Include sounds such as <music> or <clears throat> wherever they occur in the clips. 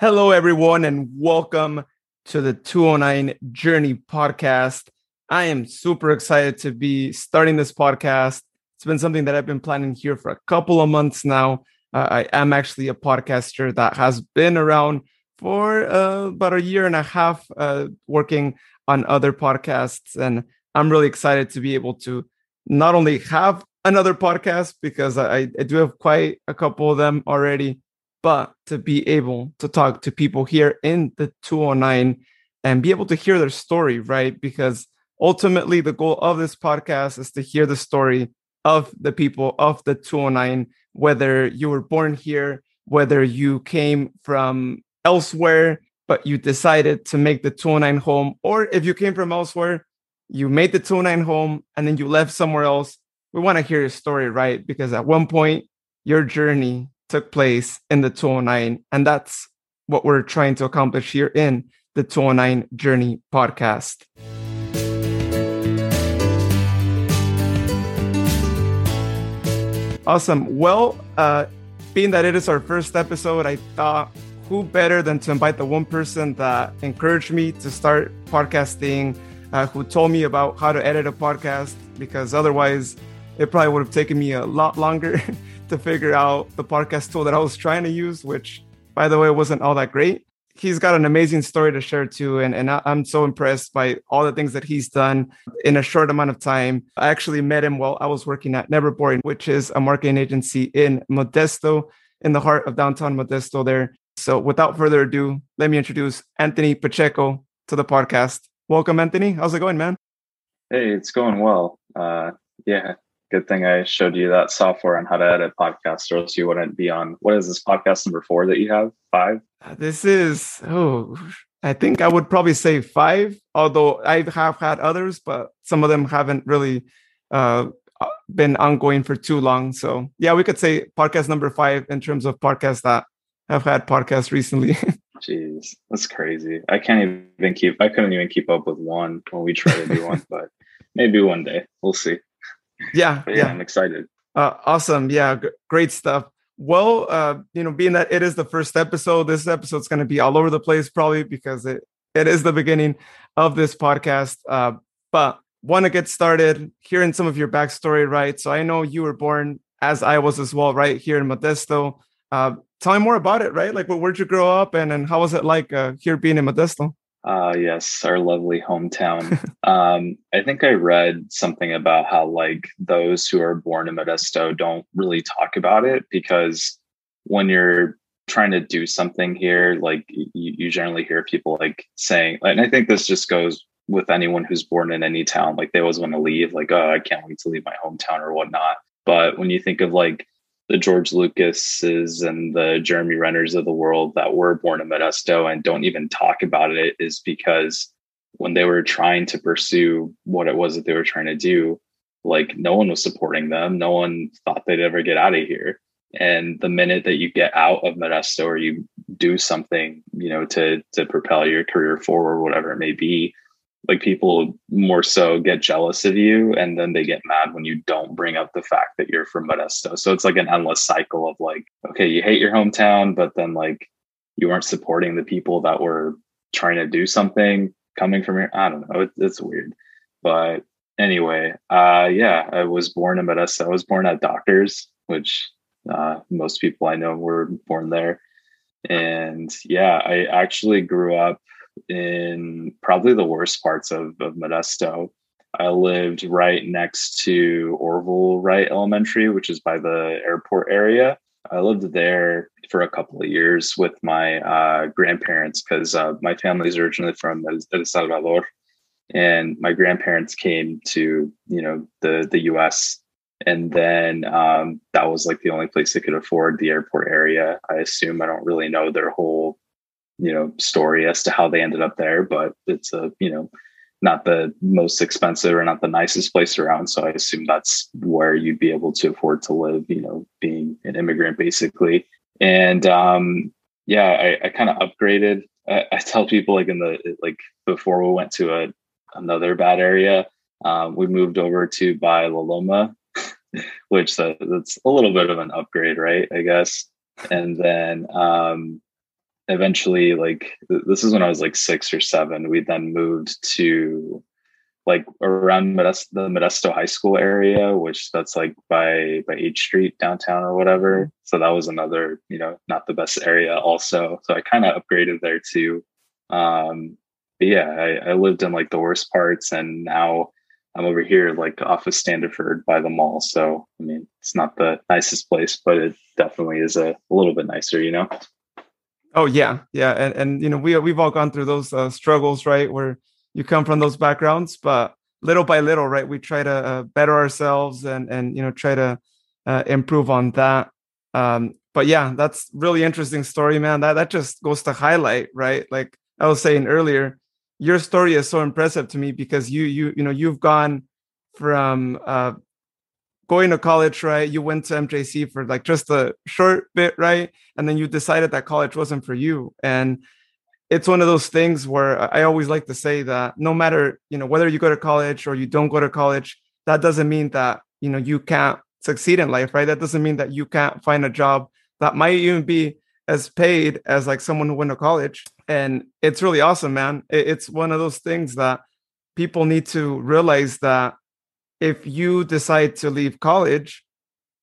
Hello, everyone, and welcome to the 209 Journey podcast. I am super excited to be starting this podcast. It's been something that I've been planning here for a couple of months now. Uh, I am actually a podcaster that has been around for uh, about a year and a half, uh, working on other podcasts. And I'm really excited to be able to not only have another podcast, because I, I do have quite a couple of them already, but to be able to talk to people here in the 209 and be able to hear their story, right? Because ultimately, the goal of this podcast is to hear the story of the people of the 209, whether you were born here, whether you came from elsewhere, but you decided to make the 209 home, or if you came from elsewhere, you made the 209 home and then you left somewhere else. We want to hear your story, right? Because at one point, your journey took place in the 209. And that's what we're trying to accomplish here in the 209 Journey podcast. Awesome. Well, uh, being that it is our first episode, I thought who better than to invite the one person that encouraged me to start podcasting, uh, who told me about how to edit a podcast, because otherwise it probably would have taken me a lot longer <laughs> to figure out the podcast tool that I was trying to use, which, by the way, wasn't all that great. He's got an amazing story to share too. And, and I'm so impressed by all the things that he's done in a short amount of time. I actually met him while I was working at Never Boring, which is a marketing agency in Modesto, in the heart of downtown Modesto there. So without further ado, let me introduce Anthony Pacheco to the podcast. Welcome, Anthony. How's it going, man? Hey, it's going well. Uh, yeah, good thing I showed you that software on how to edit podcasts, or else you wouldn't be on. What is this podcast number four that you have? Five. Uh, this is oh, I think I would probably say five. Although I have had others, but some of them haven't really uh, uh, been ongoing for too long. So yeah, we could say podcast number five in terms of podcasts that have had podcasts recently. <laughs> Jeez, that's crazy. I can't even keep. I couldn't even keep up with one when we try to do one, <laughs> but maybe one day we'll see yeah, yeah, yeah, I'm excited. Uh, awesome. Yeah, g- great stuff. Well, uh, you know, being that it is the first episode, this episode's going to be all over the place probably because it it is the beginning of this podcast. Uh, but want to get started hearing some of your backstory, right? So I know you were born as I was as well, right here in Modesto. Uh, tell me more about it, right? Like, where'd you grow up, and and how was it like uh, here being in Modesto? Uh, yes, our lovely hometown. <laughs> um, I think I read something about how like those who are born in Modesto don't really talk about it because when you're trying to do something here, like you, you generally hear people like saying, and I think this just goes with anyone who's born in any town, like they always want to leave, like, oh, I can't wait to leave my hometown or whatnot. But when you think of like the George Lucases and the Jeremy Renners of the world that were born in Modesto and don't even talk about it is because when they were trying to pursue what it was that they were trying to do, like no one was supporting them. No one thought they'd ever get out of here. And the minute that you get out of Modesto or you do something, you know, to to propel your career forward, whatever it may be, like people more so get jealous of you and then they get mad when you don't bring up the fact that you're from Modesto. So it's like an endless cycle of like, okay, you hate your hometown, but then like you weren't supporting the people that were trying to do something coming from here. I don't know. It, it's weird. But anyway, uh, yeah, I was born in Modesto. I was born at Doctors, which uh, most people I know were born there. And yeah, I actually grew up in probably the worst parts of, of Modesto. I lived right next to Orville Wright Elementary, which is by the airport area. I lived there for a couple of years with my uh, grandparents because uh, my family is originally from El Salvador, and my grandparents came to you know the the U.S. And then um, that was like the only place they could afford the airport area. I assume I don't really know their whole you know story as to how they ended up there but it's a you know not the most expensive or not the nicest place around. So i assume that's where you'd be able to afford to live you know being an immigrant basically. And um yeah i, I kind of upgraded. I, <laughs> I, tell people like in the like before we went to a another bad area um, we moved over to by la loma <laughs> which uh, that's a little bit of an upgrade right i guess? And then um eventually like this is when I was like six or seven. We then moved to like around Modesto, the Modesto High School area, which that's like by by H Street downtown or whatever. Mm-hmm. So that was another, you know, not the best area also. So I kind of upgraded there too. Um, but yeah, I, I lived in like the worst parts and now I'm over here like off of Standiford by the mall. So I mean it's not the nicest place, but it definitely is a, a little bit nicer, you know? Oh yeah, yeah, and and you know we we've all gone through those uh, struggles, right? Where you come from those backgrounds, but little by little, right, we try to uh, better ourselves and and you know try to uh, improve on that. Um, but yeah, that's really interesting story, man. That that just goes to highlight, right? Like I was saying earlier, your story is so impressive to me because you you you know you've gone from uh, going to college, right? You went to MJC for like just a short bit, right? And then you decided that college wasn't for you. And it's one of those things where I always like to say that no matter, you know, whether you go to college or you don't go to college, that doesn't mean that, you know, you can't succeed in life, right? That doesn't mean that you can't find a job that might even be as paid as like someone who went to college. And it's really awesome, man. It's one of those things that people need to realize that if you decide to leave college,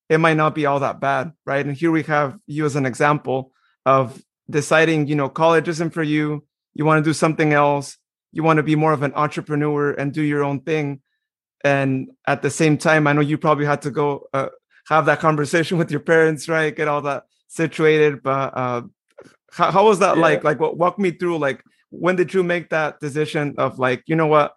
it might not be all that bad, right? And here we have you as an example of deciding, you know, college isn't for you. You want to do something else. You want to be more of an entrepreneur and do your own thing. And at the same time, I know you probably had to go uh, have that conversation <laughs> with your parents, right? Get all that situated. But uh, how, how was that yeah. like? Like, walk me through. Like, when did you make that decision of like, you know what?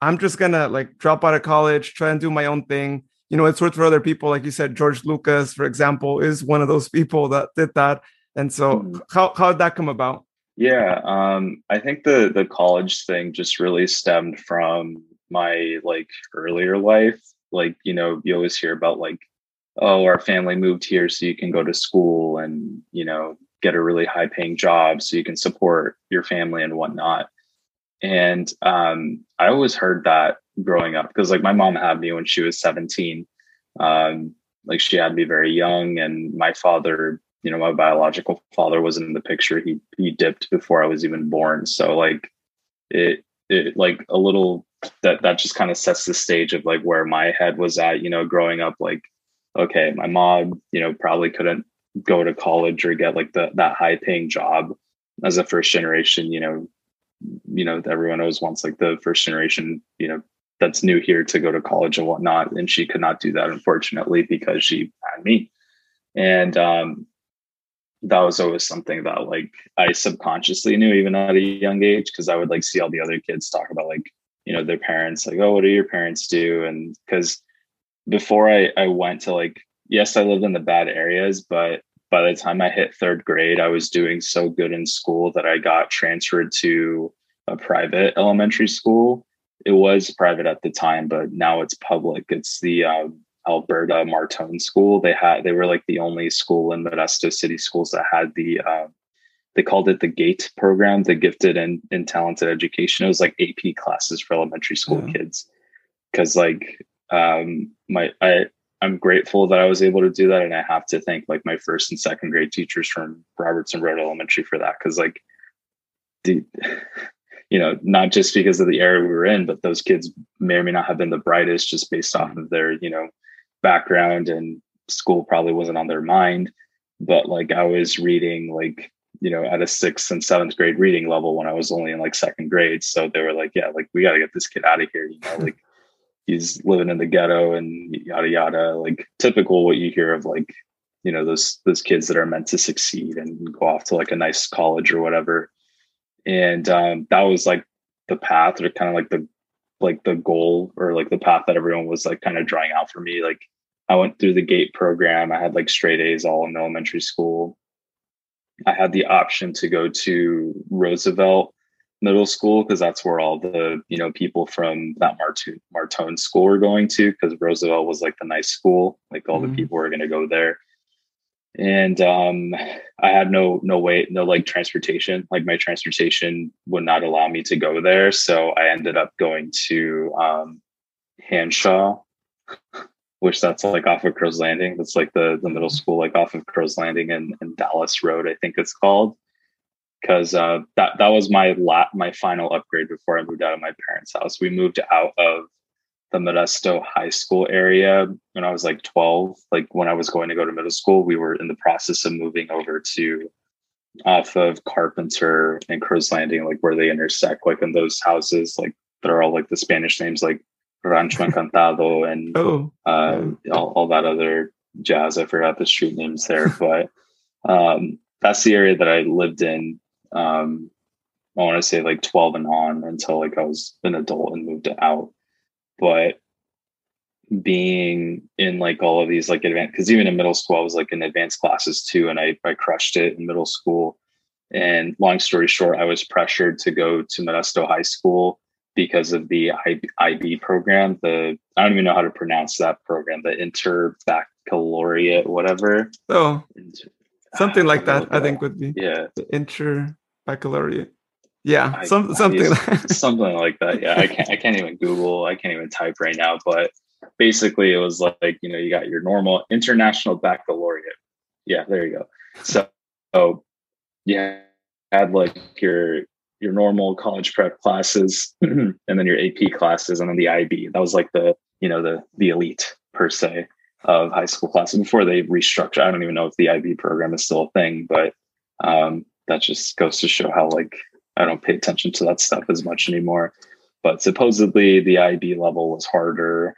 I'm just gonna like drop out of college, try and do my own thing. You know, it's worked for other people. Like you said, George Lucas, for example, is one of those <laughs> people that did that. And so mm-hmm. how how did that come about? Yeah, um, I think the the college thing just really stemmed from my like earlier life. Like, you know, you always hear about like, oh, our family moved here so you can go to school and, you know, get a really high paying job so you can support your family and whatnot. And um, I always heard that growing up because like my mom had me when she was 17. Um, like she had me very young, and my father, you know, my biological father wasn't in the picture. He he dipped before I was even born. So like it it like a little that that just kind of sets the stage of like where my head was at, you know, growing up like okay, my mom, you know, probably couldn't go to college or get like the that high paying job as a first generation, you know, you know, everyone always wants like the first generation, you know, that's new here to go to college and whatnot. And she could not do that, unfortunately, because she had me. And um, that was always something that like I subconsciously knew even at a young age, because I would like see all the other kids talk about like, you know, their parents, like, oh, what do your parents do? And because before I, I went to like, yes, I lived in the bad areas, but by the time I hit third grade, I was doing so good in school that I got transferred to a private elementary school. It was private at the time, but now it's public. It's the um, Alberta Martone School. They had they were like the only school in Modesto City Schools that had the uh, they called it the GATE program, the Gifted and, and Talented Education. It was like AP classes for elementary school yeah. kids. Because like um, my I I'm grateful that I was able to do that. And I have to thank like my first and second grade teachers from Robertson Road Elementary for that. Cause like, the, <sighs> you know, not just because of the area we were in, but those kids may or may not have been the brightest just based off mm-hmm. of their, you know, background and school probably wasn't on their mind. But like I was reading like, you know, at a sixth and seventh grade reading level when I was only in like second grade. So they were like, yeah, like we got to get this kid out of here, you know, <laughs> like he's living in the ghetto and yada yada like typical what you hear of like you know those those kids that are meant to succeed and go off to like a nice college or whatever. And um, that was like the path or kind of like the like the goal or like the path that everyone was like kind of drawing out for me. Like i went through the gate program. I had like straight a's all in elementary school. I had the option to go to roosevelt middle school because that's where all the you know people from that Martone, Martone school were going to because Roosevelt was like the nice school like all mm-hmm. the people were going to go there and um I had no no way no like transportation like my transportation would not allow me to go there so I ended up going to um Hanshaw which that's like off of Crow's Landing that's like the the middle mm-hmm. school like off of Crow's Landing and, and Dallas Road I think it's called because uh, that that was my la- my final upgrade before I moved out of my parents' house. We moved out of the Modesto High School area when I was like 12. Like when I was going to go to middle school, we were in the process of moving over to off of Carpenter and Crow's Landing, like where they intersect, like in those houses, like they're all like the Spanish names, like Rancho Encantado and <laughs> oh, uh, all, all that other jazz. I forgot the street names there, but um, that's the area that I lived in. Um, I want to say like 12 and on until like I was an adult and moved out. But being in like all of these like advanced, because even in middle school, I was like in advanced classes too, and I, I crushed it in middle school. And long story short, I was pressured to go to Modesto High School because of the IB program. The I don't even know how to pronounce that program. The Inter Baccalaureate, whatever. Oh, something like that. I think would be yeah the Inter Baccalaureate. Yeah, I, some, something like something like that. Yeah, I can't I can't even Google. I can't even type right now. But basically, it was like you know you got your normal international baccalaureate. Yeah, there you go. So, so yeah, had like your your normal college prep classes, <clears throat> and then your AP classes, and then the IB. That was like the you know the the elite per se of high school classes before they restructure. I don't even know if the IB program is still a thing, but um, that just goes to show how like I don't pay attention to that stuff as much anymore. But supposedly the IB level was harder.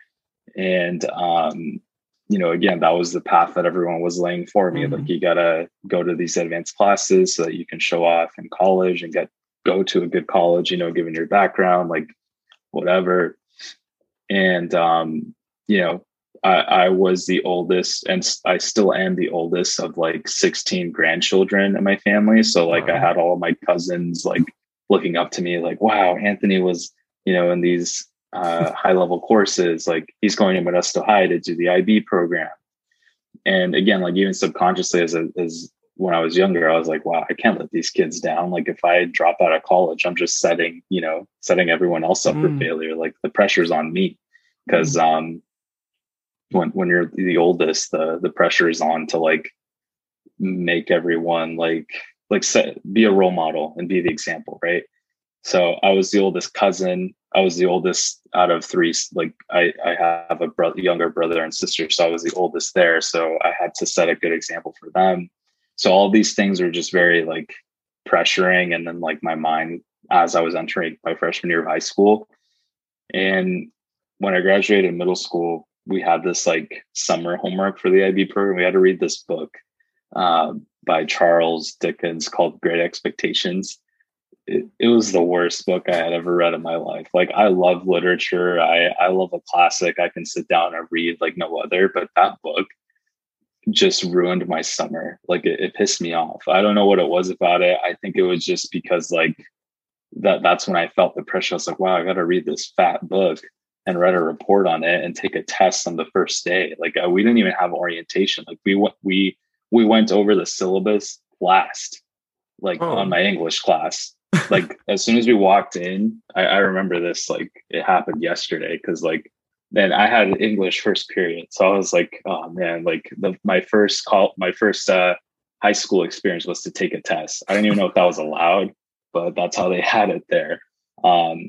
And, um, you know, again, that was the path that everyone was laying for me. Mm-hmm. Like, you got to go to these advanced classes so that you can show off in college and get go to a good college, you know, given your background, like whatever. And, um, you know, I, I, was the oldest and I still am the oldest of like 16 grandchildren in my family. So like wow. I had all my cousins like looking up to me like, wow, Anthony was, you know, in these uh, <laughs> high level courses, like he's going to Modesto High to do the IB program. And again, like even subconsciously as a, as when I was younger, I was like, wow, I can't let these kids down. Like if I drop out of college, I'm just setting, you know, setting everyone else up mm. for failure. Like the pressure's on me because, mm. um, when when you're the oldest, the the pressure is on to like make everyone like like set, be a role model and be the example, right? So I was the oldest cousin. I was the oldest out of three. Like I, I have a brother, younger brother and sister, so I was the oldest there. So I had to set a good example for them. So all these things were just very like pressuring, and then like my mind as I was entering my freshman year of high school. And when I graduated middle school, we had this like summer homework for the IB program. We had to read this book uh, by Charles Dickens called Great Expectations. It, it, was the worst book I had ever read in my life. Like I love literature. I, I love a classic. I can sit down and read like no other, but that book just ruined my summer. Like it, it pissed me off. I don't know what it was about it. I think it was just because like that that's when I felt the pressure. I was like, wow, I got to read this fat book and write a report on it and take a test on the first day. Like uh, we didn't even have orientation. Like we went we we went over the syllabus last, like oh. on my English class. <laughs> like as soon as we walked in, I, I remember this like it happened yesterday because like then I had English first period, so I was like, oh man, like the my first call, my first uh, high school experience was to take a test. I didn't even know if that was allowed, but that's how they had it there. Um,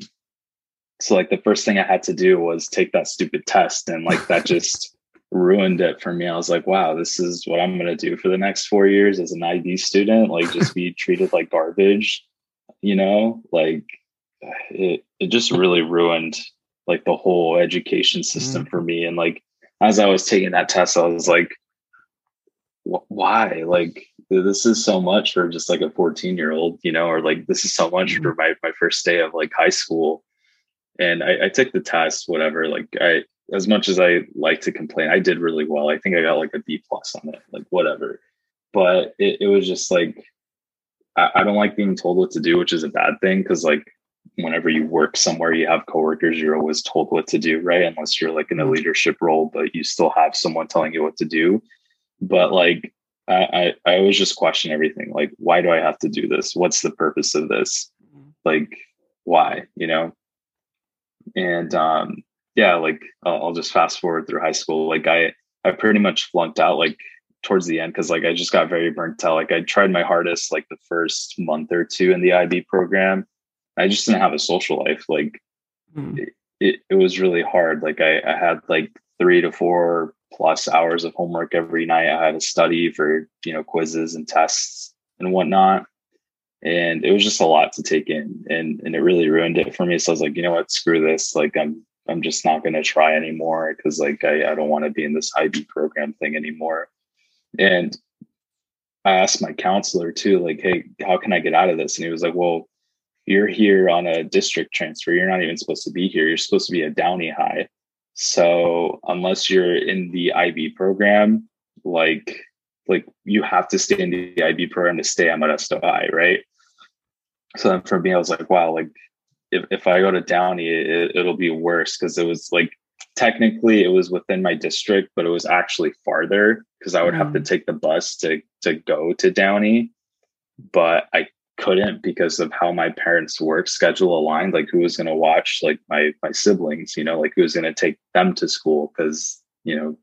so like the first thing I had to do was take that stupid test and like that <laughs> just ruined it for me. I was like, wow, this is what I'm gonna do for the next four years as an IB student, like <laughs> just be treated like garbage, you know? Like it it just really ruined like the whole education system mm. for me. And like as I was taking that test, I was like, why? Like this is so much for just like a 14 year old, you know, or like this is so much mm. for my my first day of like high school and I, I took the test, whatever. Like I, as much as I like to complain, I did really well. I think I got like a B plus on it, like whatever. But it, it was just like I, I don't like being told what to do, which is a bad thing because like whenever you work somewhere, you have coworkers, you're always told what to do, right? Unless you're like in a mm-hmm. leadership role, but you still have someone telling you what to do. But like I, I, I always just question everything. Like, why do I have to do this? What's the purpose of this? Mm-hmm. Like, why? You know? And um, yeah, like I'll, I'll, just fast forward through high school. Like I, I pretty much flunked out like towards the end because like I just got very burnt out. Like I tried my hardest like the first month or two in the IB program. I just didn't have a social life. Like mm. it, it, it, was really hard. Like I, I had like three to four plus hours of homework every night. I had to study for, you know, quizzes and tests and whatnot. And it was just a lot to take in and, and it really ruined it for me. So I was like, you know what, screw this. Like I'm I'm just not gonna try anymore because like I, I don't want to be in this IB program thing anymore. And I asked my counselor too, like, hey, how can I get out of this? And he was like, well, you're here on a district transfer. You're not even supposed to be here. You're supposed to be a Downey High. So unless you're in the IB program, like like you have to stay in the IB program to stay at Modesto High, right? So then for me, I was like, wow, like if, if I go to Downey, it, it'll be worse because it was like technically it was within my district, but it was actually farther because I would mm. have to mm. take the bus to to go to Downey. But I couldn't because of how my parents' work schedule aligned. Like who was going to watch like my my siblings? You know, like who was going to take them to school? Because you know,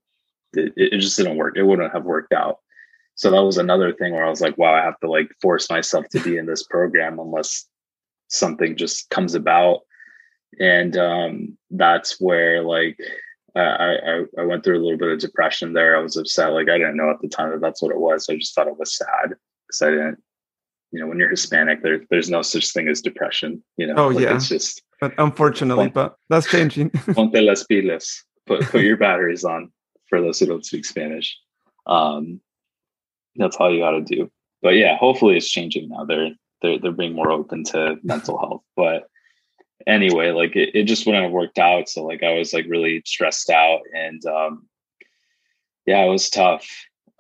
it, it just didn't work. It wouldn't have worked out. So that was another thing where I was like, wow, I have to like force myself to be in this program unless something just comes about. And um, that's where like I, I, I went through a little bit of depression there. I was upset. Like I didn't know at the time that that's what it was. I just thought it was sad because I didn't you know, when you're Hispanic, there there's no such thing as depression. You know, oh like yeah, it's just but unfortunately, but that's changing. <laughs> ponte las pilas. Put put <laughs> your batteries on for those who don't speak Spanish. Um, that's all you got to do. But yeah, hopefully it's changing now. They're they're they're being more open to mental health. But anyway, like it, it just wouldn't have worked out. So like I was like really stressed out and um, yeah, it was tough.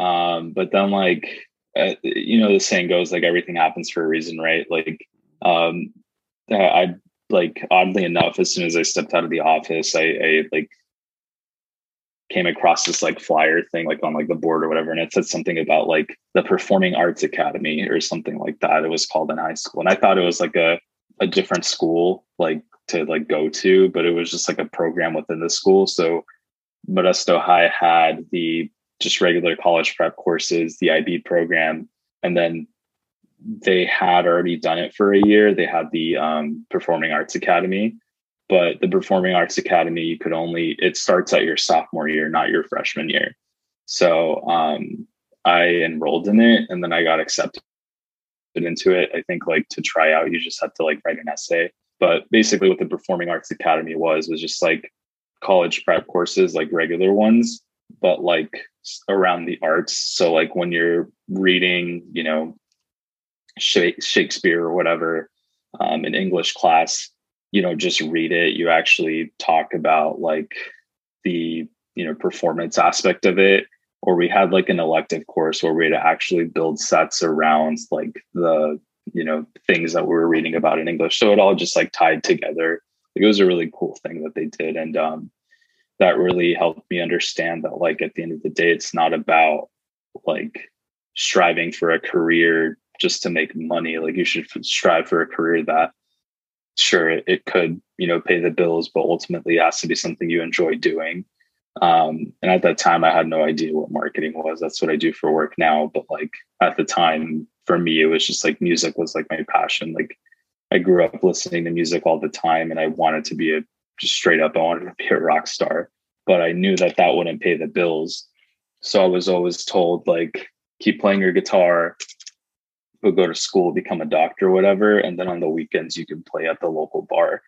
Um, but then like uh, you know the saying goes like everything happens for a reason right like um i like oddly enough as soon as i stepped out of the office i, I like came across this like flyer thing like on like the board or whatever and it said something about like the performing arts academy or something like that. It was called in high school and i thought it was like a a different school like to like go to but it was just like a program within the school. So modesto high had the just regular college prep courses, the IB program, and then they had already done it for a year. They had the um, Performing Arts Academy, but the Performing Arts Academy you could only it starts at your sophomore year, not your freshman year. So um, I enrolled in it, and then I got accepted into it. I think like to try out, you just have to like write an essay. But basically, what the Performing Arts Academy was was just like college prep courses, like regular ones, but like around the arts. So like when you're reading, you know, Shakespeare or whatever um, in English class, you know, just read it. You actually talk about like the you know performance aspect of it. Or we had like an elective course where we had to actually build sets around like the you know things that we were reading about in English. So it all just like tied together. Like, it was a really cool thing that they did, and um, that really helped me understand that like at the end of the day it's not about like striving for a career just to make money like you should strive for a career that sure it could you know pay the bills but ultimately it has to be something you enjoy doing. Um, and at that time i had no idea what marketing was. That's what i do for work now. But like at the time for me it was just like music was like my passion. Like i grew up listening to music all the time and i wanted to be a just straight up, I wanted to be a rock star, but I knew that that wouldn't pay the bills. So I was always told, like, keep playing your guitar, but go to school, become a doctor, whatever. And then on the weekends, you can play at the local bar.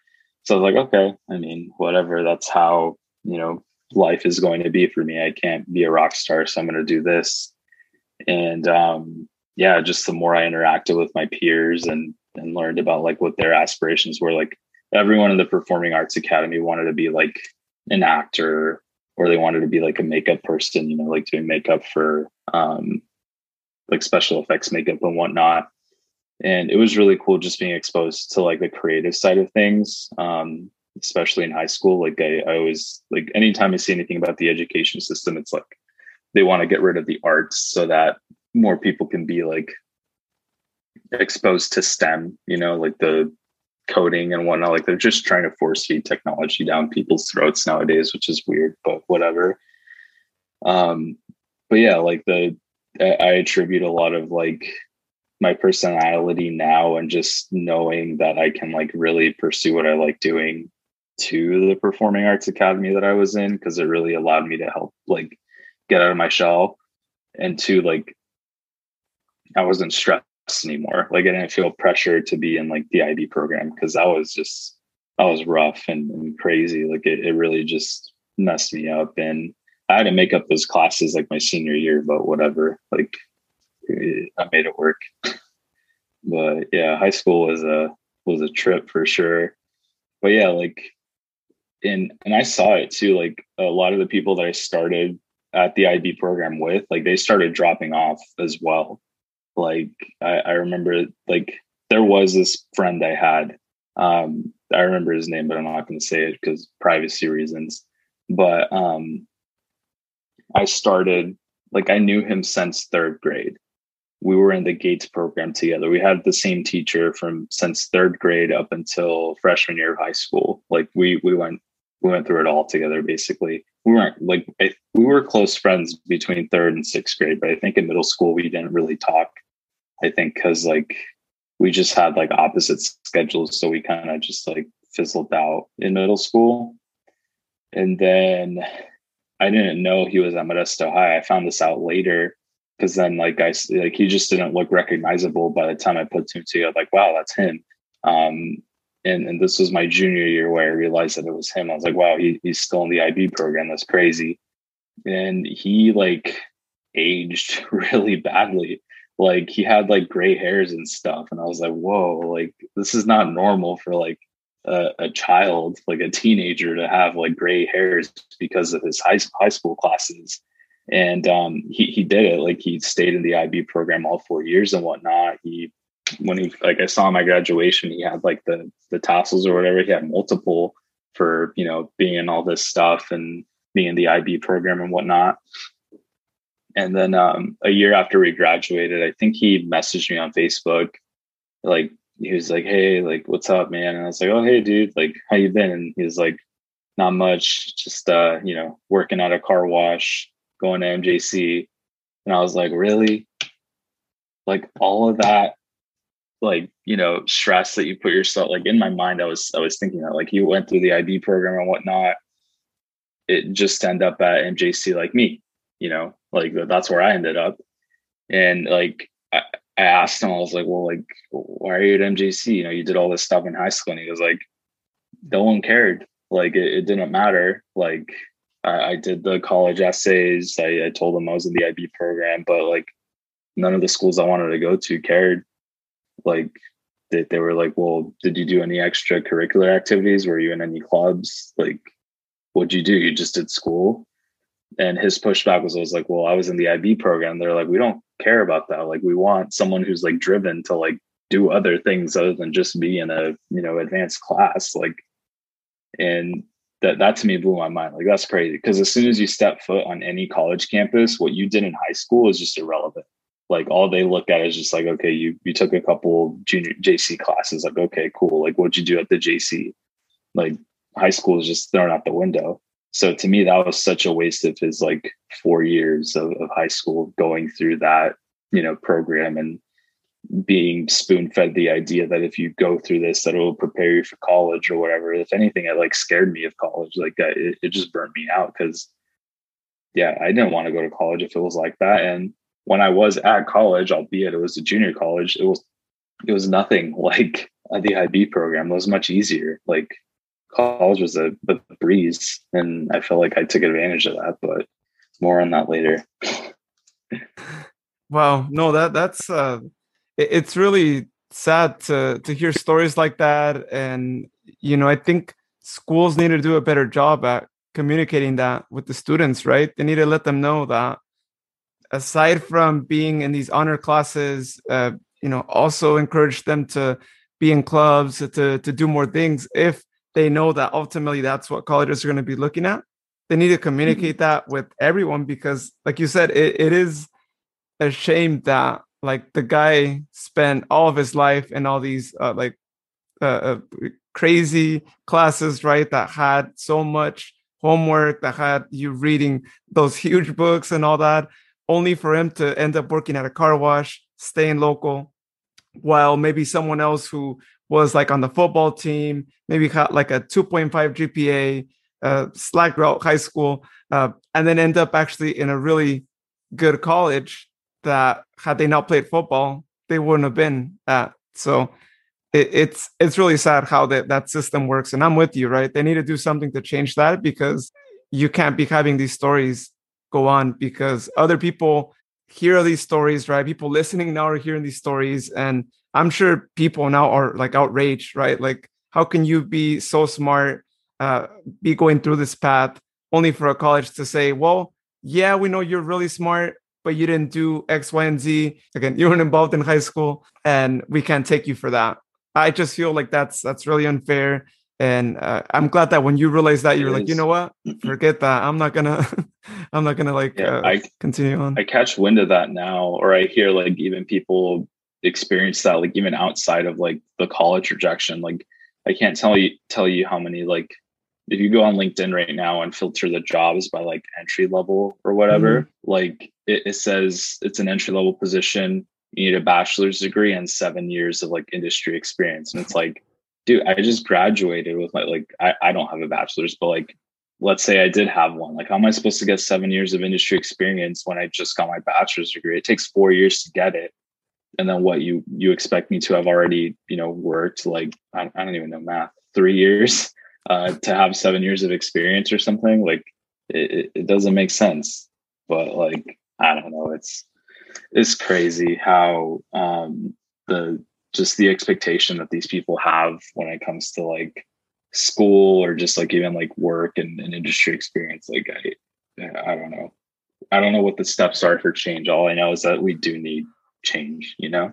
So I was like, okay, I mean, whatever. That's how, you know, life is going to be for me. I can't be a rock star. So I'm going to do this. And um, yeah, just the more I interacted with my peers and, and learned about like what their aspirations were, like everyone in the performing arts academy wanted to be like an actor or they wanted to be like a makeup person you know like doing makeup for um like special effects makeup and whatnot and it was really cool just being exposed to like the creative side of things um especially in high school like I, I always like anytime i see anything about the education system it's like they want to get rid of the arts so that more people can be like exposed to stem you know like the coding and whatnot. Like they're just trying to force feed technology down people's throats nowadays, which is weird, but whatever. Um, but yeah, like the I attribute a lot of like my personality now and just knowing that I can like really pursue what I like doing to the performing arts academy that I was in because it really allowed me to help like get out of my shell and to like I wasn't stressed anymore. Like I didn't feel pressure to be in like the IB program because that was just that was rough and, and crazy. Like it, it really just messed me up and I had to make up those classes like my senior year, but whatever. Like I made it work. but yeah, high school was a was a trip for sure. But yeah, like and and I saw it too. Like a lot of the people that I started at the IB program with, like they started dropping off as well. Like I, I remember like there was this friend I had. Um, I remember his name, but I'm not going to say it because privacy reasons. But um, I started like I knew him since third grade. We were in the Gates program together. We had the same teacher from since third grade up until freshman year of high school. Like we we went we went through it all together basically. We weren't like I, we were close friends between third and sixth grade, but I think in middle school we didn't really talk. I think because like we just had like opposite schedules, so we kind of just like fizzled out in middle school. And then I didn't know he was at Modesto High. I found this out later because then like I like he just didn't look recognizable by the time I put two two. Like, wow, that's him. Um, and and this was my junior year where I realized that it was him. I was like, wow, he, he's still in the IB program. That's crazy. And he like aged <laughs> really badly. Like he had like gray hairs and stuff, and I was like, whoa, like this is not normal for like a, a, child, like a teenager, to have like gray hairs because of his high, high school classes. And um, he he did it. Like he stayed in the IB program all four years and whatnot. He when he like I saw my graduation, he had like the the tassels or whatever. He had multiple for you know being in all this stuff and being in the IB program and whatnot. And then um, a year after we graduated, I think he messaged me on Facebook, like he was like, "Hey, like, what's up, man?" And I was like, "Oh, hey, dude, like, how you been?" And he was like, "Not much, just uh, you know, working at a car wash, going to MJC." And I was like, "Really?" Like all of that, like you know, stress that you put yourself like in my mind. I was I was thinking that like you went through the IB program and whatnot. It just end up at MJC like me, you know, like that's where I ended up, and like I, I asked him, I was like, well, like, why are you at MJC? You know, you did all this stuff in high school. And he was like, no one cared. Like, it, it didn't matter. Like, I, I, did the college essays. I, I told them I was in the IB program, but like, none of the schools I wanted to go to cared. Like, they, they were like, well, did you do any extracurricular activities? Were you in any clubs? Like, what'd you do? You just did school? And his pushback was, I was like, well, I was in the IB program. They're like, we don't care about that. Like we want someone who's like driven to like do other things other than just be in a, you know, advanced class. Like, and that, that to me blew my mind. Like that's crazy. Cause as soon as you step foot on any college campus, what you did in high school is just irrelevant. Like all they look at is just like, okay, you, you took a couple junior JC classes. Like, okay, cool. Like what'd you do at the JC? Like high school is just thrown out the window so to me that was such a waste of his like four years of, of high school going through that you know program and being spoon fed the idea that if you go through this that it will prepare you for college or whatever. If anything it like scared me of college. Like it, it just burned me out because yeah i didn't want to go to college if it was like that. And when i was at college albeit it was a junior college it was it was nothing <laughs> like the ib program. It was much easier. Like college was a, a breeze, and I felt like I took advantage of that. But more on that later. <laughs> wow, no that that's uh, it, it's really sad to to hear stories like that, and you know I think schools need to do a better job at communicating that with the students. Right? They need to let them know that aside from being in these honor classes, uh, you know, also encourage them to be in clubs to to do more things if they know that ultimately that's what colleges are going to be looking at they need to communicate mm-hmm. that with everyone because like you said it, it is a shame that like the guy spent all of his life in all these uh, like uh, uh, crazy classes right that had so much homework that had you reading those huge books and all that only for him to end up working at a car wash, staying local, while maybe someone else who was like on the football team, maybe got like a 2.5 GPA, uh, slack route high school, uh, and then end up actually in a really good college that had they not played football, they wouldn't have been at. So it, it's it's really sad how that that system works. And I'm with you, right? They need to do something to change that because you can't be having these stories go on because other people hear these stories, right? People listening now are hearing these stories, and I'm sure people now are like outraged, right? Like, how can you be so smart, uh, be going through this path, only for a college to say, well, yeah, we know you're really smart, but you didn't do X, Y, and Z. Again, you weren't involved in high school, and we can't take you for that. I just feel like that's that's really unfair. And uh, I'm glad that when you realize that, you're like, you know what? Forget that. I'm not gonna, <laughs> I'm not gonna like yeah, uh, I, continue on. I catch wind of that now, or I hear like even people experience that, like even outside of like the college rejection. Like I can't tell you tell you how many like if you go on LinkedIn right now and filter the jobs by like entry level or whatever, mm-hmm. like it, it says it's an entry level position. You need a bachelor's degree and seven years of like industry experience. And it's like, dude, I just graduated with my like I, I don't have a bachelor's, but like let's say I did have one. Like how am I supposed to get seven years of industry experience when I just got my bachelor's degree? It takes four years to get it. And then what you you expect me to have already, you know, worked like I, I don't even know math, three years <laughs> uh, to have seven years of experience or something like it, it doesn't make sense. But like i don't know it's it's crazy how um the just the expectation that these people have when it comes to like school or just like even like work and, and industry experience like i i don't know. I don't know what the steps are for change. All i know is that we do need change you know?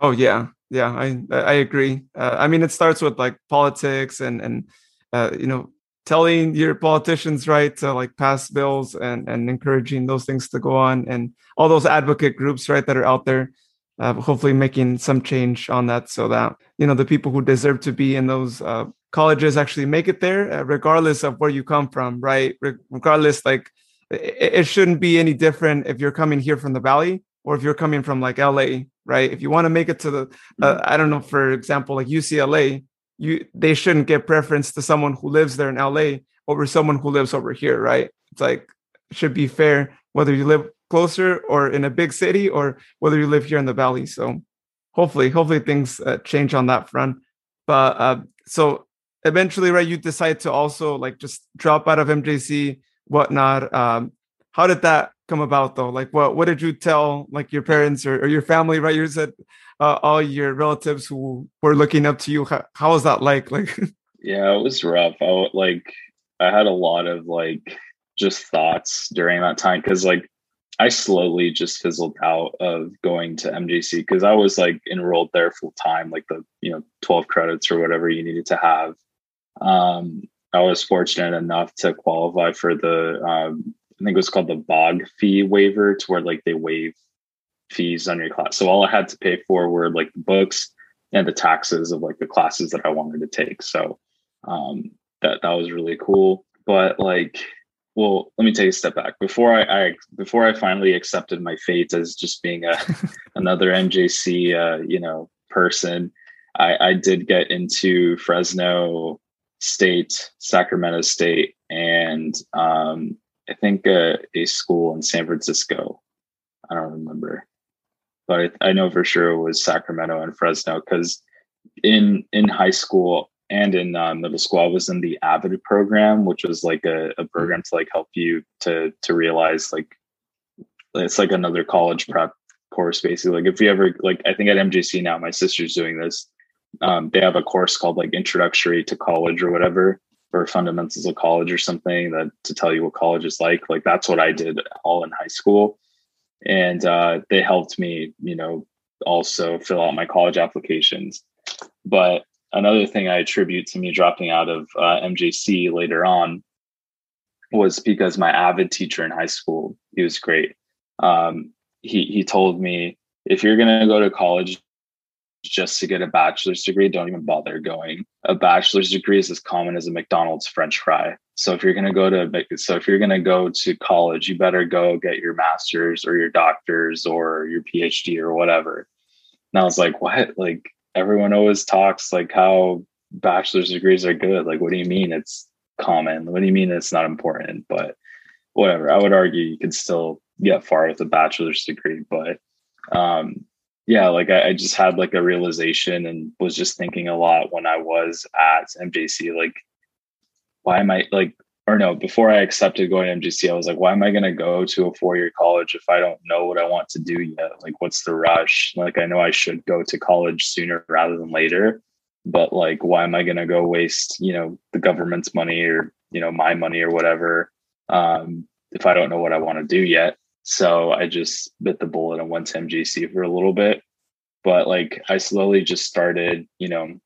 Oh yeah. Yeah i i agree. Uh, i mean it starts with like politics and and uh, you know, telling your politicians right to like pass bills and and encouraging those things to go on and all those advocate groups right that are out there uh, hopefully making some change on that so that you know the people who deserve to be in those uh, colleges actually make it there uh, regardless of where you come from right? Re- regardless like it, it, shouldn't be any different if you're coming here from the valley or if you're coming from like la right if you want to make it to the uh, mm-hmm. i don't know for example like ucla you they shouldn't give preference to someone who lives there in LA over someone who lives over here, right? It's like it should be fair whether you live closer or in a big city or whether you live here in the valley. So hopefully, hopefully things uh, change on that front. But uh, so eventually, right, you decide to also like just drop out of MJC, whatnot. Um, how did that come about though? Like, what what did you tell like your parents or, or your family? Right, you said uh, all your relatives who were looking up to you. How, how was that like? <laughs> Like, yeah, it was rough. I like I had a lot of like just thoughts during that time because like I slowly just fizzled out of going to MJC because I was like enrolled there full time, like the you know twelve credits or whatever you needed to have. Um, I was fortunate enough to qualify for the um, I think it was called the BOG fee waiver, to where like they waive fees on your class. So all I had to pay for were like the books and the taxes of like the classes that I wanted to take. So um, that that was really cool. But like, well, let me take a step back before I, I before I finally accepted my fate as just being a <laughs> another MJC uh, you know person. I, I did get into Fresno State, Sacramento State, and um, I think uh, a school in San Francisco. I don't remember but I know for sure it was Sacramento and Fresno because in in high school and in uh, middle school I was in the Avid program, which was like a, a program to like help you to to realize like it's like another college prep course basically. Like if you ever like I think at MJC now, my sister's doing this. Um, they have a course called like Introductory to College or whatever, or Fundamentals of College or something that to tell you what college is like. Like that's what I did all in high school and uh, they helped me, you know, also fill out my college applications. But another thing I attribute to me dropping out of uh, MJC later on was because my avid teacher in high school, he was great. Um, he he told me if you're going to go to college, just to get a bachelor's degree, don't even bother going. A bachelor's degree is as common as a McDonald's French fry. So if you're gonna go to so if you're gonna go to college, you better go get your master's or your doctor's or your PhD or whatever. And I was like, what? Like everyone always talks like how bachelor's degrees are good. Like, what do you mean it's common? What do you mean it's not important? But whatever. I would argue you can still get far with a bachelor's degree, but um yeah, like I, I, just had like a realization and was just thinking a lot when I was at MJC, like, why am I like, or no, before I accepted going to MJC, I was like, why am I going to go to a four year college if I don't know what I want to do yet? Like, what's the rush? Like, I know I should go to college sooner rather than later, but like, why am I going to go waste, you know, the government's money or, you know, my money or whatever um, if I don't know what I want to do yet? So I just bit the bullet and went to MJC for a little bit. But like I slowly just started, you know,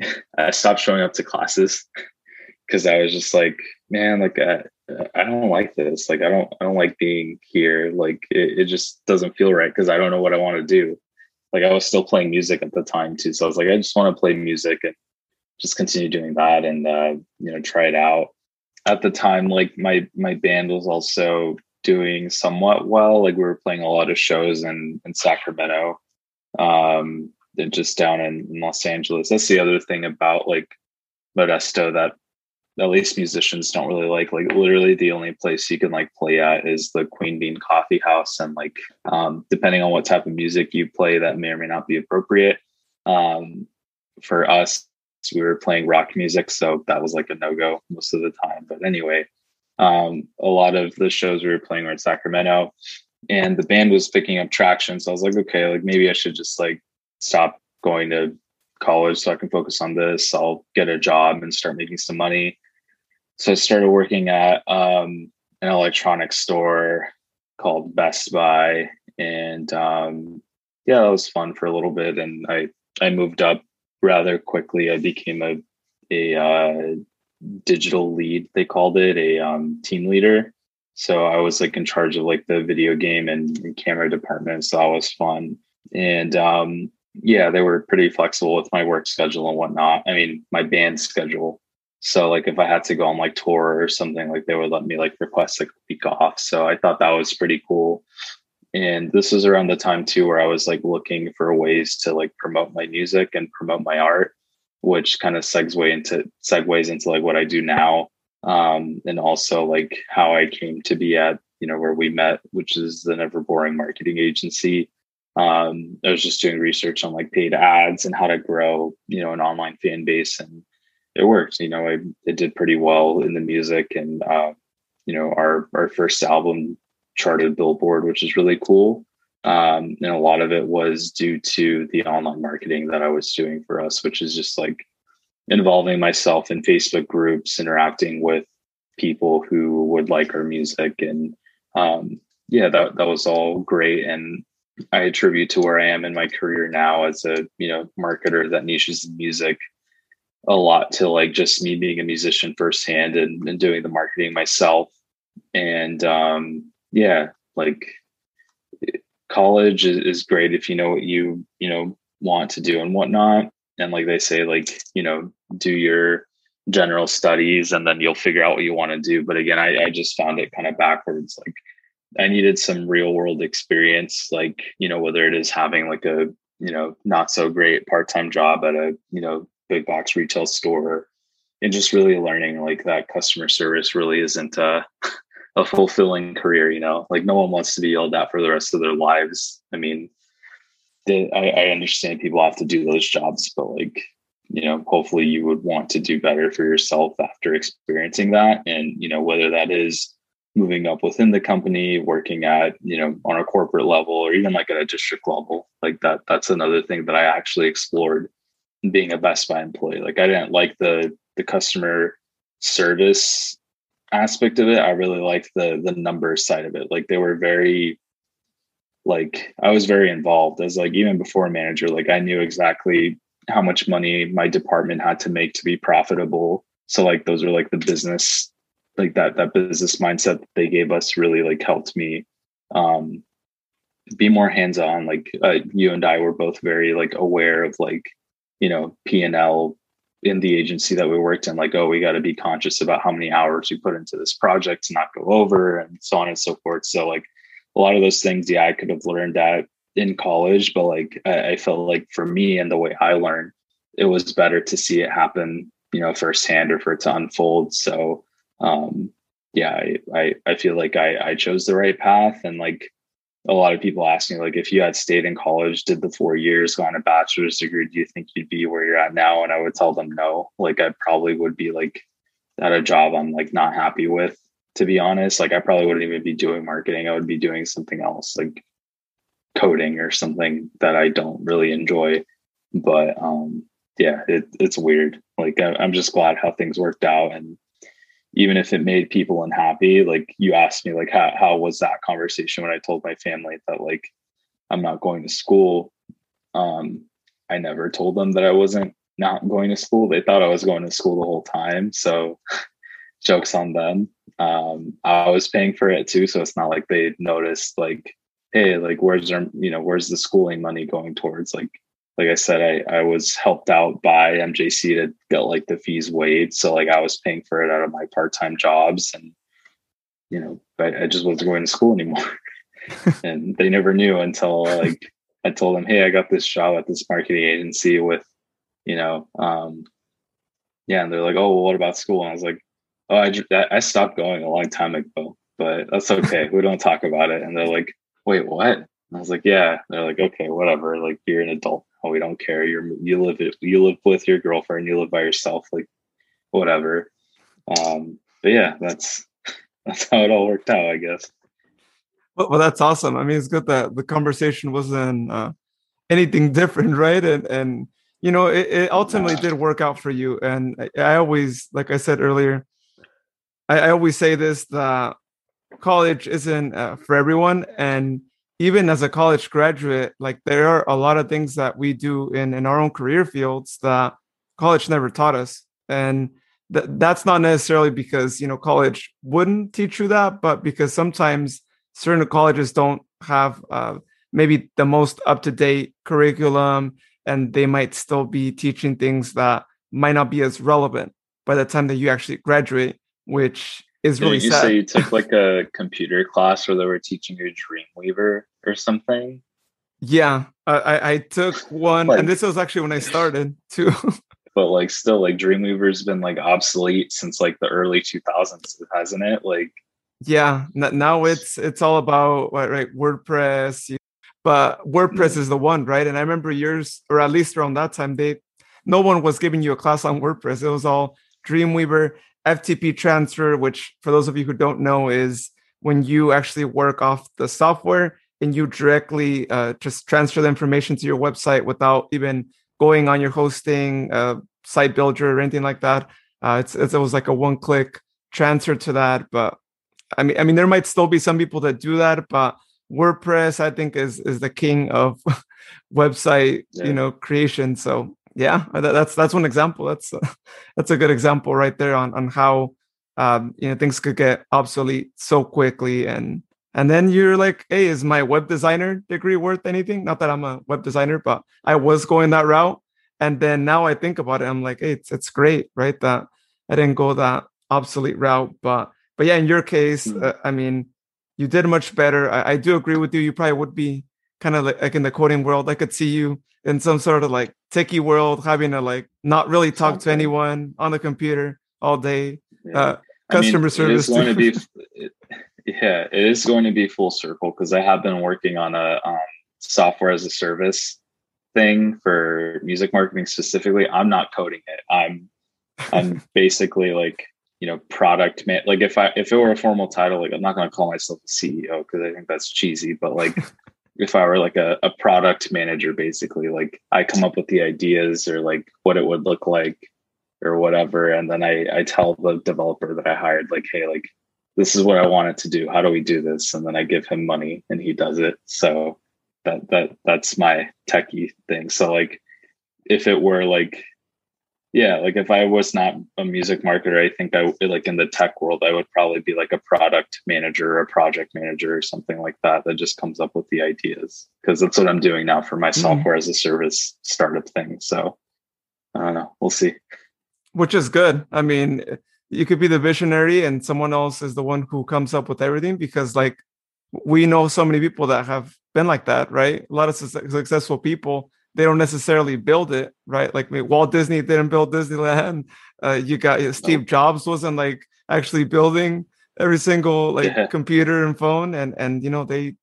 <laughs> I stopped showing up to classes <laughs> because I was just like, man, like I, I don't like this. Like I don't I don't like being here. Like it, it just doesn't feel right because I don't know what I want to do. Like I was still playing music at the time too. So I was like, I just want to play music and just continue doing that and uh, you know, try it out. At the time, like my my band was also doing somewhat well. Like we were playing a lot of shows in in Sacramento, um, and just down in, in Los Angeles. That's the other thing about like Modesto that at least musicians don't really like. Like literally, the only place you can like play at is the Queen Bean Coffee House, and like um, depending on what type of music you play, that may or may not be appropriate. Um, for us, we were playing rock music, so that was like a no go most of the time. But anyway, um, a lot of the shows we were playing were in Sacramento, and the band was picking up traction. So I was like, okay, like maybe I should just like stop going to college so I can focus on this. I'll get a job and start making some money. So I started working at um, an electronics store called Best Buy, and um, yeah, that was fun for a little bit. And I I moved up rather quickly. I became a a uh, digital lead they called it a um, team leader. So i was like in charge of like the video game and, and camera department so that was fun. And um, yeah they were pretty flexible with my work schedule and whatnot. I mean my band schedule. So like if i had to go on like tour or something like they would let me like request like a week off. So i thought that was pretty cool. And this was around the time too where i was like looking for ways to like promote my music and promote my art which kind of segues into segues into like what I do now. Um, and also like how I came to be at, you know, where we met, which is the Never Boring Marketing Agency. Um, I was just doing research on like paid ads and how to grow, you know, an online fan base, and it worked. You know, I it did pretty well in the music, and uh, you know, our our first album charted Billboard, which is really cool. Um, and a lot of it was due to the online marketing that I was doing for us, which is just like involving myself in Facebook groups, interacting with people who would like our music. And um, yeah, that, that was all great. And I attribute to where I am in my career now as a, you know, marketer that niches in music a lot to like just me being a musician firsthand and, and doing the marketing myself. And um, yeah, like college is, is great if you know what you you know want to do and whatnot. And like they say like you know do your general studies and then you'll figure out what you want to do. But again I, I just found it kind of backwards. Like i needed some real world experience like you know whether it is having like a you know not so great part-time job at a you know big box retail store. And just really learning like that customer service really isn't uh <laughs> a fulfilling career you know? Like no one wants to be yelled at for the rest of their lives. I mean I, I understand people have to do those jobs but like you know hopefully you would want to do better for yourself after experiencing that. And you know whether that is moving up within the company working at you know on a corporate level or even like at a district level like that that's another thing that i actually explored being a best buy employee. Like i didn't like the the customer service aspect of it, I really liked the the numbers side of it. Like they were very like I was very involved as like even before a manager, like I knew exactly how much money my department had to make to be profitable. So like those are like the business like that that business mindset that they gave us really like helped me um be more hands on. Like uh, you and I were both very like aware of like you know P and L in the agency that we worked in. Like oh, we got to be conscious about how many hours we put into this project to not go over, and so on and so forth. So like a lot of those things, yeah, I could have learned that in college, but like I, I felt like for me and the way I learned, it was better to see it happen, you know, firsthand or for it to unfold. So um yeah, I, I, I feel like I, I chose the right path. And like a lot of people ask me, like, if you had stayed in college, did the four years, gone a bachelor's degree, do you think you'd be where you're at now? And I would tell them no. Like, I probably would be like at a job I'm like not happy with, to be honest. Like, I probably wouldn't even be doing marketing. I would be doing something else, like coding or something that I don't really enjoy. But um, yeah, it, it's weird. Like, I, I'm just glad how things worked out. And even if it made people unhappy like you asked me like how, how was that conversation when i told my family that like i'm not going to school? Um i never told them that i wasn't not going to school. They thought i was going to school the whole time so <laughs> jokes on them. Um i was paying for it too so it's not like they noticed like hey like where's our you know where's the schooling money going towards? Like like I said, I, I was helped out by MJC to get like the fees waived. So like I was paying for it out of my part-time jobs and you know, but I just wasn't going to school anymore. <laughs> and they never knew until like I told them, Hey, I got this job at this marketing agency with, you know, um, yeah. And they're like, Oh, well, what about school? And I was like, Oh, I, I stopped going a long time ago, but that's okay. we don't talk about it. And they're like, wait, what? I was like, yeah. They're like, okay, whatever. Like you're an adult. Oh, we don't care. You're you live it. You live with your girlfriend. You live by yourself. Like whatever. Um, but yeah, that's <laughs> that's how it all worked out, I guess. Well, well that's awesome. I mean, it's good that the conversation wasn't uh, anything different, <laughs> right? And and you know, it, it ultimately yeah. did work out for you. And I, I always, like I said earlier, I, I always say this that college isn't uh, for everyone, and even as a college graduate, like there are a lot of things that we do in, in our own career fields that college never taught us. And th- that's not necessarily because, you know, college wouldn't teach you that, but because sometimes certain colleges don't have uh, maybe the most up to date curriculum and they might still be teaching things that might not be as relevant by the time that you actually graduate, which is really Did you sad. say you took like a computer class where they were teaching you Dreamweaver or something? Yeah, I, I took <laughs> one, like, and this was actually when I started too. <laughs> but like, still, like Dreamweaver's been like obsolete since like the early 2000s, hasn't it? Like, yeah, now it's it's all about what right WordPress, but WordPress mm-hmm. is the one, right? And I remember years, or at least around that time, they no one was giving you a class on WordPress. It was all Dreamweaver FTP transfer, which for those of you who don't know, is when you actually work off the software and you directly uh, just transfer the information to your website without even going on your hosting uh, site builder or anything like that. Uh, it's, it's, it was like a one click transfer to that. But I mean, I mean, there might still be some people that do that, but WordPress, I think, is is the king of <laughs> website, yeah. you know, creation. So yeah that's that's one example. That's uh, <laughs> that's a good example right there on on how um, you know things could get obsolete so quickly. And and then you're like hey is my web designer degree worth anything? Not that i'm a web designer but i was going that route. And then now i think about it i'm like hey it's, it's great right that i didn't go that obsolete route. But but yeah in your case mm-hmm. uh, i mean you did much better. I, I do agree with you. You probably would be kind of like, like in the coding world i could see you in some sort of like techie world, having to like not really talk to anyone on the computer all day. Yeah. Uh, customer I mean, service. going to be, yeah, it is going to be full circle because I have been working on a um, software as a service thing for music marketing specifically. I'm not coding it. I'm I'm <laughs> basically like you know product man. Like if I if it were a formal title, like I'm not going to call myself a CEO because I think that's cheesy. But like <laughs> if I were like a, a product manager, basically, like I come up with the ideas or like what it would look like or whatever. And then I, I tell the developer that I hired, like, hey, like, this is what I want it to do. How do we do this? And then I give him money and he does it. So that, that, that's my techie thing. So like, if it were like, yeah like if i was not a music marketer i think i like in the tech world i would probably be like a product manager or a project manager or something like that that just comes up with the ideas because that's what i'm doing now for my mm-hmm. software as a service startup thing so i don't know we'll see. Which is good. I mean you could be the visionary and someone else is the one who comes up with everything because like we know so many people that have been like that right? A lot of su- successful people they don't necessarily build it, right? Like Walt Disney didn't build Disneyland. Uh, you got Steve Jobs wasn't like actually building every single like yeah. computer and phone, and and you know they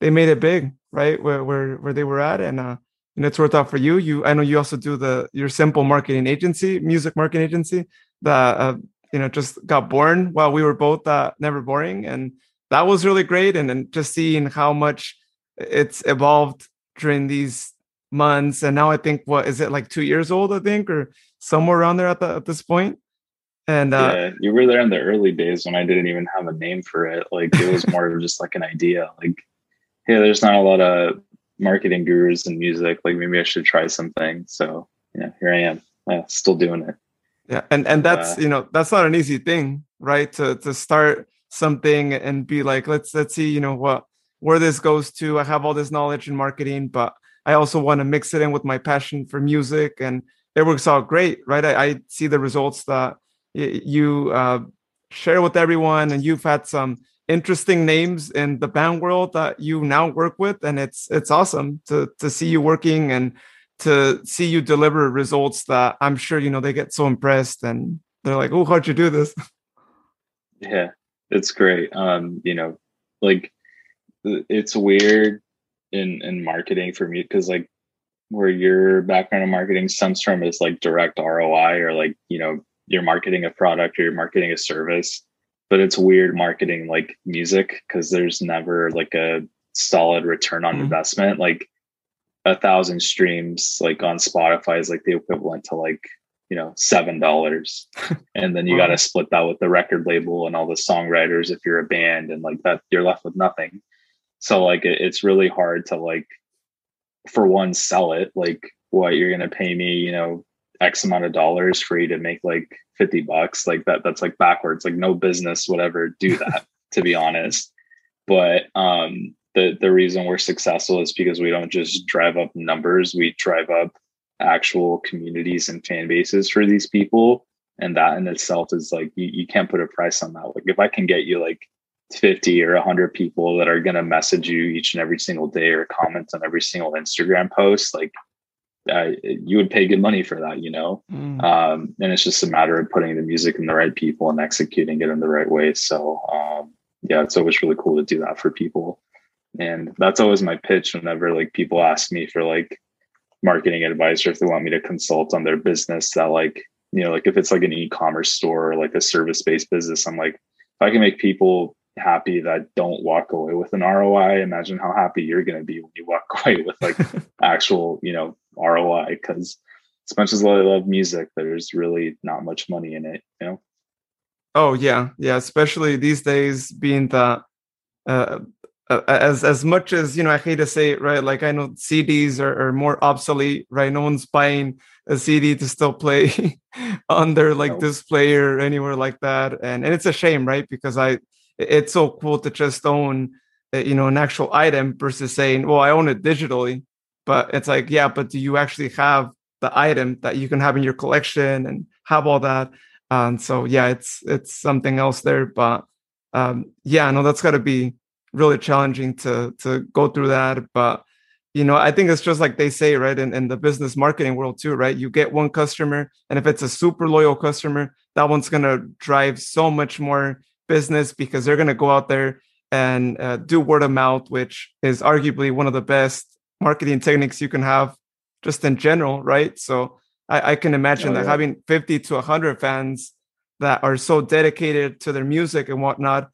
they made it big, right? Where where where they were at, and uh, and it's worked out for you. You I know you also do the your Simpl marketing agency, music marketing agency that uh, you know just got born while we were both uh, never boring, and that was really great. And then just seeing how much it's evolved during these months and now i think what is it like two years old i think or somewhere around there at, the, at this point? And uh, yeah you were there in the early days when i didn't even have a name for it. Like it was more of just like an idea like hey there's not a lot of marketing gurus in music like maybe i should try something. So yeah here i am yeah, still doing it. Yeah and and that's uh, you know that's not an easy thing right to to start something and be like let's let's see you know what where this goes to. I have all this knowledge in marketing but I also want to mix it in with my passion for music, and it works out great, right? I, I see the results that y- you uh, share with everyone, and you've had some interesting names in the band world that you now work with, and it's it's awesome to to see you working and to see you deliver results that I'm sure you know they get so impressed and they're like, "Oh, how'd you do this?" <laughs> Yeah, it's great. Um, you know, like it's weird in in marketing for me because like where your background in marketing stems from is like direct ROI or like you know you're marketing a product or you're marketing a service but it's weird marketing like music because there's never like a solid return on mm-hmm. investment like a thousand streams like on spotify is like the equivalent to like you know seven dollars <laughs> and then you wow. got to split that with the record label and all the songwriters if you're a band and like that you're left with nothing so like it, it's really hard to like for one sell it like what you're gonna pay me you know x amount of dollars for you to make like 50 bucks? Like that that's like backwards like no business would ever do <laughs> that to be honest. But um the the reason we're successful is because we don't just drive up numbers we drive up actual communities and fan bases for these people and that in itself is like you, you can't put a price on that. Like if i can get you like 50 or 100 people that are going to message you each and every single day or comment on every single Instagram post, like uh, you would pay good money for that, you know? Mm. Um, and it's just a matter of putting the music in the right people and executing it in the right way. So, um, yeah, it's always really cool to do that for people. And that's always my pitch whenever like people ask me for like marketing advice or if they want me to consult on their business that like, you know, like if it's like an e-commerce store or like a service-based business, I'm like, if I can make people happy that don't walk away with an ROI. Imagine how happy you're going to be when you walk <laughs> away with like <laughs> actual, you know, ROI. Because as much as I love music, there's really not much money in it, you know. Oh yeah, yeah. Especially these days, being that uh, uh, as as much as you know, I hate to say it, right? Like I know CDs are, are more obsolete, right? No one's buying a CD to still play <laughs> on their like display or anywhere like that, and and it's a shame, right? Because I it's so cool to just own uh, you know an actual item versus saying well i own it digitally. But it's like yeah but do you actually have the item that you can have in your collection and have all that? And so yeah it's it's something else there but um yeah no that's got to be really challenging to to go through that but you know i think it's just like they say right in, in the business marketing world too right? You get one customer and if it's a super loyal customer that one's going to drive so much more business because they're going to go out there and uh, do word of mouth, which is arguably one of the best marketing techniques you can have just in general, right? So I, I can imagine oh, that yeah. having 50 to 100 fans that are so dedicated to their music and whatnot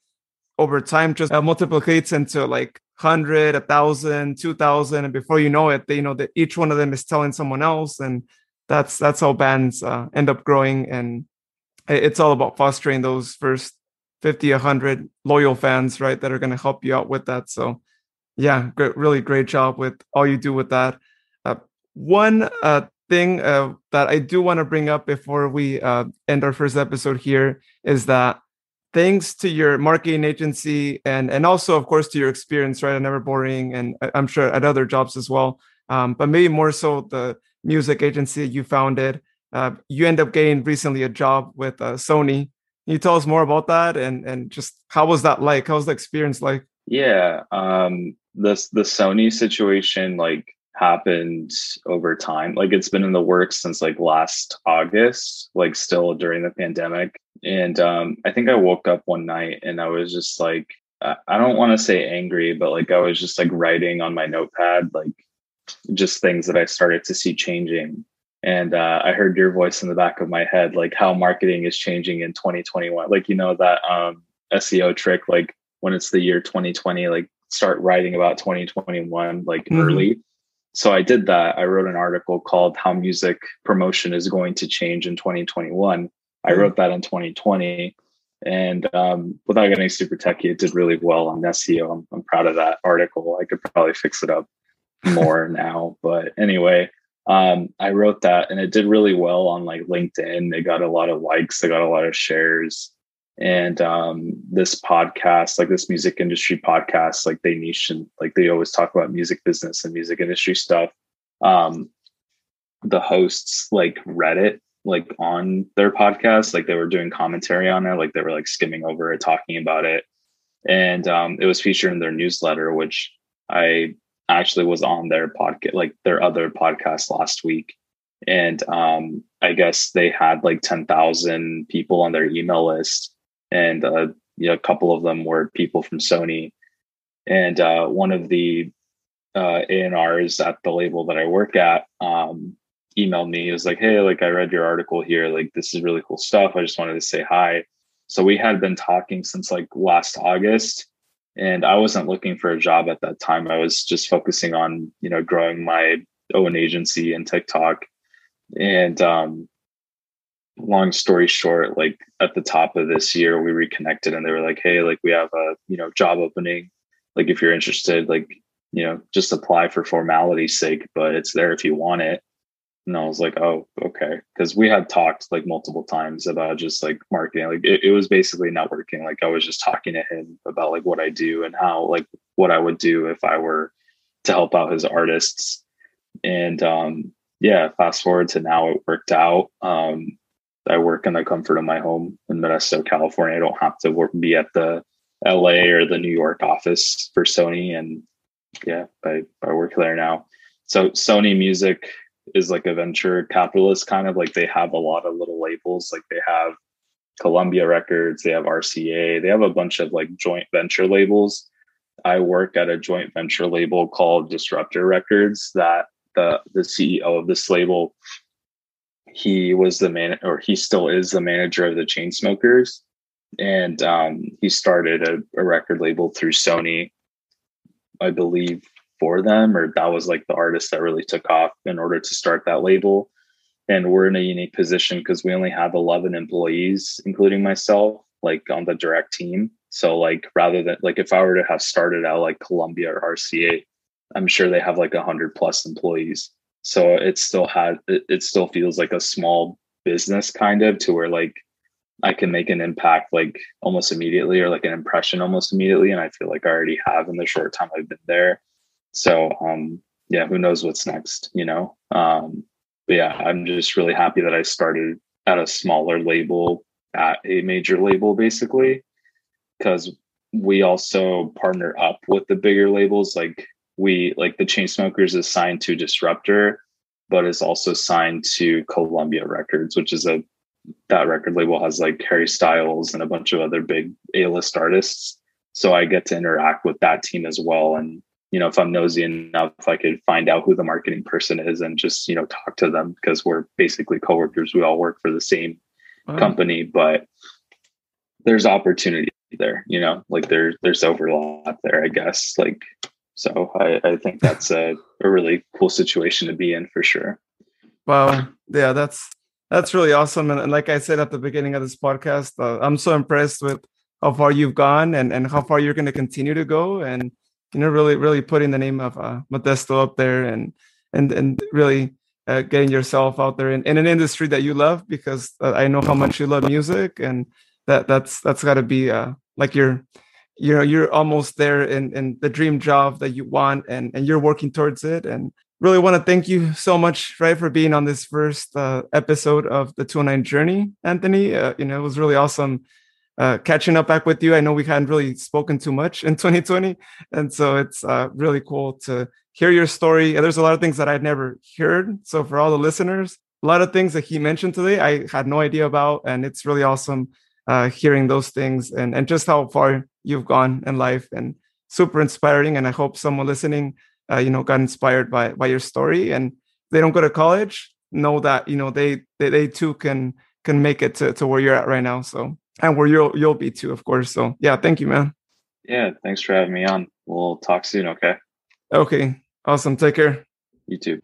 over time just uh, multiplicates into like 100 1000 2000 and before you know it they you know that each one of them is telling someone else and that's that's how bands uh, end up growing and it's all about fostering those first 50 100 loyal fans right that are going to help you out with that so yeah great, really great job with all you do with that uh, one uh, thing uh, that I do want to bring up before we uh, end our first episode here is that thanks to your marketing agency and and also of course to your experience right at Never Boring and I'm sure at other jobs as well, um, but maybe more so the music agency you founded. Uh, you end up getting recently a job with uh, Sony. Can you tell us more about that and and just how was that like? How was the experience like? Yeah, um, this the Sony situation like happened over time. Like it's been in the works since like last August, like still during the pandemic. And um, I think I woke up one night and I was just like, I don't want to say angry, but like I was just like writing on my notepad, like just things that I started to see changing. And uh, I heard your voice in the back of my head, like how marketing is changing in 2021. Like, you know, that um, SEO trick, like when it's the year 2020, like start writing about 2021 like mm-hmm. early. So I did that. I wrote an article called How Music Promotion is Going to Change in 2021. Mm-hmm. I wrote that in 2020. And um, without getting super techy, it did really well on SEO. I'm, I'm proud of that article. I could probably fix it up more <laughs> now. But anyway, um, I wrote that and it did really well on like LinkedIn. They got a lot of likes, they got a lot of shares and um, this podcast like this music industry podcast like they niche and like they always talk about music business and music industry stuff um, the hosts like read it like on their podcast like they were doing commentary on it like they were like skimming over it talking about it and um, it was featured in their newsletter which i actually was on their podcast like their other podcast last week and um, i guess they had like 10,000 people on their email list and uh, you know, a couple of them were people from Sony. And uh, one of the uh, A&Rs at the label that I work at um, emailed me. He was like, "Hey, like I read your article here. Like this is really cool stuff. I just wanted to say hi." So we had been talking since like last August, and I wasn't looking for a job at that time. I was just focusing on you know growing my own agency and TikTok, and um, long story short, like at the top of this year, we reconnected and they were like, Hey, like we have a, you know, job opening. Like if you're interested, like, you know, just apply for formality's sake, but it's there if you want it. And I was like, oh, okay. Cause we had talked like multiple times about just like marketing. Like it, it was basically networking. Like I was just talking to him about like what I do and how, like what I would do if I were to help out his artists. And um, yeah, fast forward to now it worked out. Um, I work in the comfort of my home in Modesto, California. I don't have to work, be at the LA or the New York office for Sony. And yeah, I, I work there now. So Sony Music is like a venture capitalist kind of like they have a lot of little labels. Like they have Columbia Records, they have RCA, they have a bunch of like joint venture labels. I work at a joint venture label called Disruptor Records that the the CEO of this label he was the man or he still is the manager of the Chainsmokers and um, he started a, a, record label through sony i believe for them or that was like the artist that really took off in order to start that label and we're in a unique position because we only have 11 employees including myself like on the direct team so like rather than like if i were to have started out like columbia or rca i'm sure they have like 100 plus employees so it still had it, it still feels like a small business kind of to where like I can make an impact like almost immediately or like an impression almost immediately. And I feel like I already have in the short time I've been there. So um yeah, who knows what's next, you know? Um but yeah, I'm just really happy that I started at a smaller label at a major label basically. Cause we also partner up with the bigger labels. Like we like the Chainsmokers is signed to Disruptor, but is also signed to Columbia Records, which is a that record label has like Harry Styles and a bunch of other big A-list artists. So I get to interact with that team as well. And you know, if I'm nosy enough, I could find out who the marketing person is and just you know talk to them because we're basically coworkers. We all work for the same wow. company, but there's opportunity there. You know, like there's there's overlap there. I guess like so I, I think <laughs> that's a, a really cool situation to be in for sure. Wow. Yeah, that's that's really awesome. And, and like I said at the beginning of this podcast, uh, I'm so impressed with how far you've gone and, and how far you're going to continue to go. And, you know, really, really putting the name of uh, Modesto up there and, and, and really uh, getting yourself out there in, in an industry that you love because uh, I know how much you love music and that that's that's got to be uh, like you're you know you're almost there in in the dream job that you want and and you're working towards it. And really want to thank you so much right for being on this first uh, episode of the 209 journey anthony. Uh, you know it was really awesome uh, catching up back with you i know we hadn't really spoken too much in <laughs> 2020 and so it's uh, really cool to hear your story there's a lot of things that i'd never heard so for all the listeners a lot of things that he mentioned today i had no idea about and it's really awesome uh, hearing those things and, and just how far you've gone in life and super inspiring. And I hope someone listening, uh, you know, got inspired by by your story. And they don't go to college, know that you know they they, they too can can make it to, to where you're at right now. So and where you'll you'll be too, of course. So yeah, thank you, man. Yeah, thanks for having me on. We'll talk soon. Okay. Okay. Awesome. Take care. You too.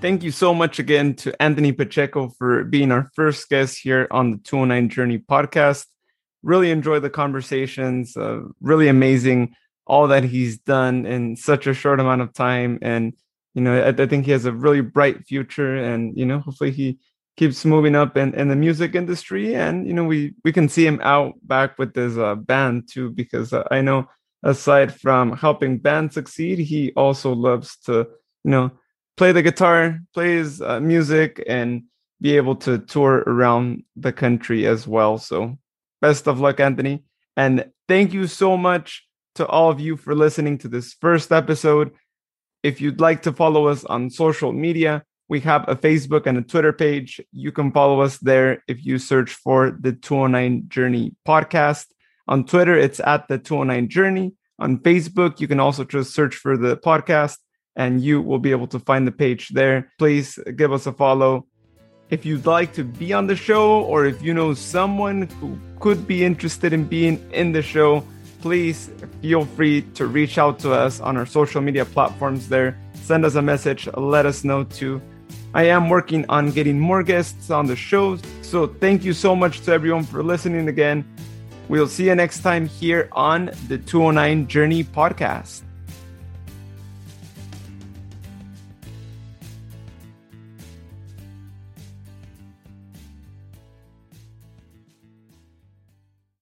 Thank you so much again to Anthony Pacheco for being our first guest here on the 209 Journey podcast. Really enjoyed the conversations, uh, really amazing all that he's done in such a short amount of time. And, you know, I, I think he has a really bright future and, you know, hopefully he keeps moving up in, in the music industry. And, you know, we, we can see him out back with his uh, band too, because uh, I know aside from helping bands succeed, he also loves to, you know, play the guitar, plays uh, music, and be able to tour around the country as well. So, best of luck, Anthony. And thank you so much to all of you for listening to this first episode. If you'd like to follow us on social media, we have a Facebook and a Twitter page. You can follow us there if you search for the 209 Journey podcast. On Twitter, it's at the 209 Journey. On Facebook, you can also just search for the podcast and you will be able to find the page there. Please give us a follow. If you'd like to be on the show or if you know someone who could be interested in being in the show, please feel free to reach out to us on our social media platforms there. Send us a message, let us know too. I am working on getting more guests on the show. So thank you so much to everyone for listening again. We'll see you next time here on the 209 Journey podcast.